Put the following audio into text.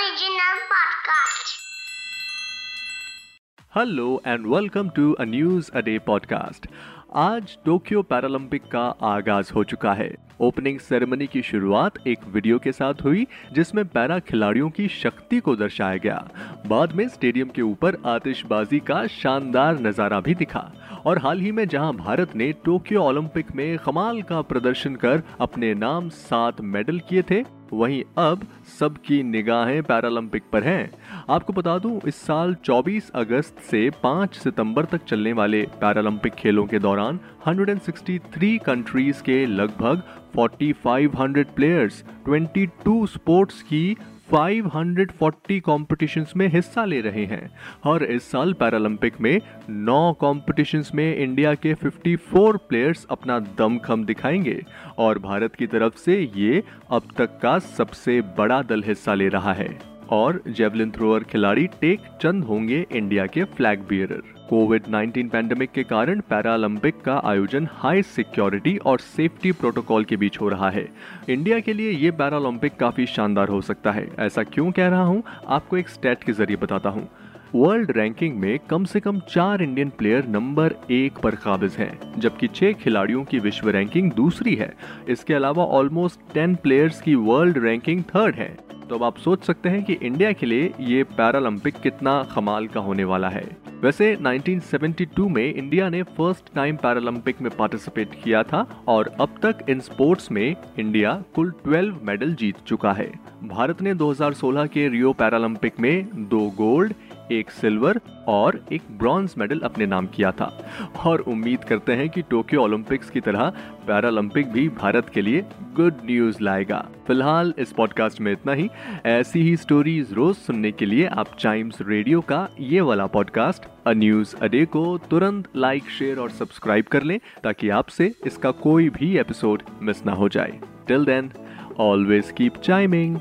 Original podcast. Hello and welcome to a News a Day podcast. आज Tokyo Paralympic का आगाज़ हो चुका है ओपनिंग सेरेमनी की शुरुआत एक वीडियो के साथ हुई, जिसमें पैरा खिलाड़ियों की शक्ति को दर्शाया गया बाद में स्टेडियम के ऊपर आतिशबाजी का शानदार नज़ारा भी दिखा और हाल ही में जहाँ भारत ने टोक्यो ओलंपिक में कमाल का प्रदर्शन कर अपने नाम सात मेडल किए थे वहीं अब सबकी निगाहें पैरालंपिक पर हैं। आपको बता दूँ, इस साल 24 अगस्त से 5 सितंबर तक चलने वाले पैरालंपिक खेलों के दौरान 163 कंट्रीज़ के लगभग 4500 प्लेयर्स 22 स्पोर्ट्स की 540 कॉम्पिटिशन्स में हिस्सा ले रहे हैं और इस साल पैरालंपिक में 9 कॉम्पिटिशन्स में इंडिया के 54 प्लेयर्स अपना दमखम दिखाएँगे और भारत की तरफ़ से ये अब तक का सबसे बड़ा दल हिस्सा ले रहा है। और जेवलिन थ्रोअर खिलाड़ी टेक चंद होंगे इंडिया के फ्लैग बियरर कोविड 19 पैंडेमिक के कारण पैरालंपिक का आयोजन हाई सिक्योरिटी और सेफ्टी प्रोटोकॉल के बीच हो रहा है। इंडिया के लिए ये पैरालंपिक काफ़ी शानदार हो सकता है। ऐसा क्यों कह रहा हूँ? आपको एक स्टेट के ज़रिए बताता हूँ। वर्ल्ड रैंकिंग में कम से कम चार इंडियन प्लेयर नंबर एक पर काबिज हैं, जबकि छह खिलाड़ियों की विश्व रैंकिंग दूसरी है। इसके अलावा ऑलमोस्ट टेन प्लेयर्स की वर्ल्ड रैंकिंग थर्ड है। तो अब आप सोच सकते हैं कि इंडिया के लिए ये पैरालंपिक कितना कमाल का होने वाला है। वैसे 1972 में इंडिया ने फ़र्स्ट टाइम पैरालंपिक में पार्टिसिपेट किया था और अब तक इन स्पोर्ट्स में इंडिया कुल 12 मेडल जीत चुका है। भारत ने 2016 के रियो पैरालंपिक में दो गोल्ड एक सिल्वर और एक ब्रॉन्ज मेडल अपने नाम किया था। और उम्मीद करते हैं कि टोक्यो ओलंपिक्स की तरह पैरालंपिक भी भारत के लिए गुड न्यूज़ लाएगा। फ़िलहाल इस पॉडकास्ट में इतना ही। ऐसी ही स्टोरीज रोज सुनने के लिए आप टाइम्स रेडियो का ये वाला पॉडकास्ट अ न्यूज़ अडे को तुरंत लाइक शेयर और सब्सक्राइब कर लें ताकि आपसे इसका कोई भी एपिसोड मिस ना हो जाए। Till then always keep chiming